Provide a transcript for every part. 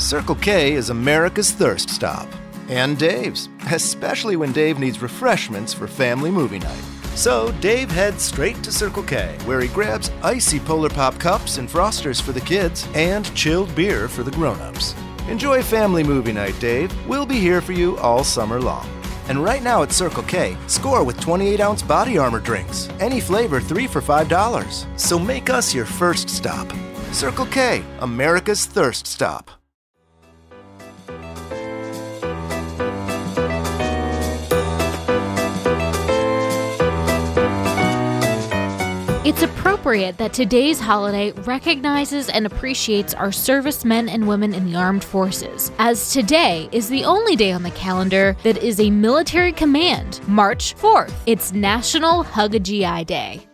Circle K is America's thirst stop. And Dave's, especially when Dave needs refreshments for family movie night. So Dave heads straight to Circle K, where he grabs icy Polar Pop cups and frosters for the kids and chilled beer for the grown-ups. Enjoy family movie night, Dave. We'll be here for you all summer long. And right now at Circle K, score with 28 ounce body armor drinks. Any flavor, three for $5. So make us your first stop. Circle K, America's thirst stop. It's appropriate that today's holiday recognizes and appreciates our servicemen and women in the armed forces, as today is the only day on the calendar that is a military command, March 4th. It's National Hug a GI Day.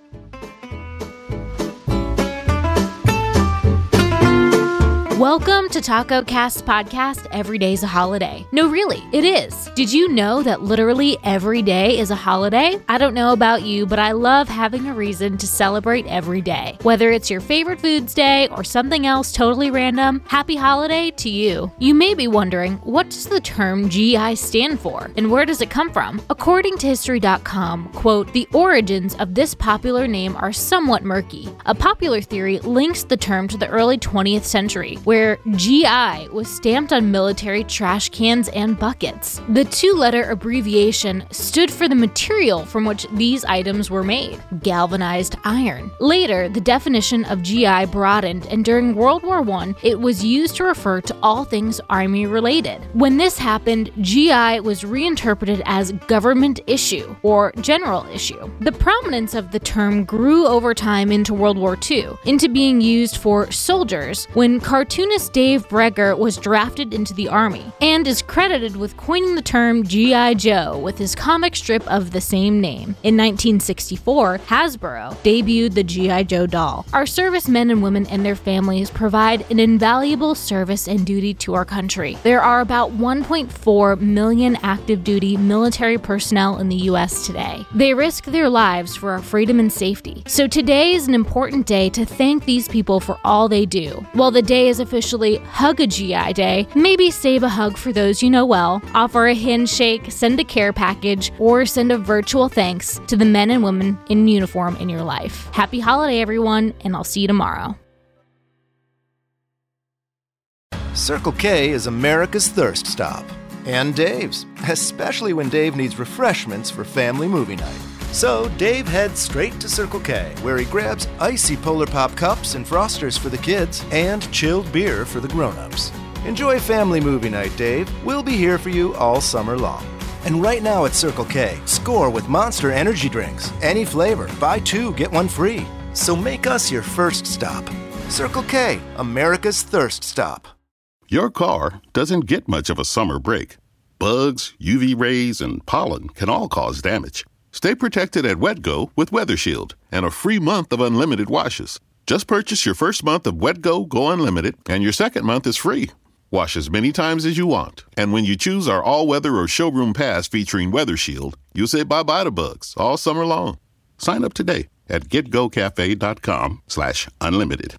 Welcome to Taco Cast podcast. Every day's a holiday. No, really, it is. Did you know that literally every day is a holiday? I don't know about you, but I love having a reason to celebrate every day. Whether it's your favorite foods day or something else totally random, happy holiday to you. You may be wondering, what does the term GI stand for and where does it come from? According to history.com, quote, the origins of this popular name are somewhat murky. A popular theory links the term to the early 20th century where GI was stamped on military trash cans and buckets. The two letter abbreviation stood for the material from which these items were made galvanized iron. Later, the definition of GI broadened, and during World War I, it was used to refer to all things Army related. When this happened, GI was reinterpreted as government issue or general issue. The prominence of the term grew over time into World War II, into being used for soldiers when cartoon cartoonist Dave Breger was drafted into the Army and is credited with coining the term G.I. Joe with his comic strip of the same name. In 1964, Hasbro debuted the G.I. Joe doll. Our servicemen and women and their families provide an invaluable service and duty to our country. There are about 1.4 million active duty military personnel in the U.S. today. They risk their lives for our freedom and safety. So today is an important day to thank these people for all they do. While the day is officially Hug a GI Day, maybe save a hug for those you know well, offer a handshake, send a care package, or send a virtual thanks to the men and women in uniform in your life. Happy holiday, everyone, and I'll see you tomorrow. Circle K is America's thirst stop. And Dave's, especially when Dave needs refreshments for family movie night. So Dave heads straight to Circle K, where he grabs icy Polar Pop cups and frosters for the kids and chilled beer for the grown-ups. Enjoy family movie night, Dave. We'll be here for you all summer long. And right now at Circle K, score with Monster Energy drinks. Any flavor, buy two, get one free. So make us your first stop. Circle K, America's thirst stop. Your car doesn't get much of a summer break. Bugs, UV rays, and pollen can all cause damage. Stay protected at WetGo with Weather Shield and a free month of unlimited washes. Just purchase your first month of WetGo Go Unlimited, and your second month is free. Wash as many times as you want, and when you choose our all-weather or showroom pass featuring Weather Shield, you'll say bye-bye to bugs all summer long. Sign up today at getgocafe.com slash unlimited.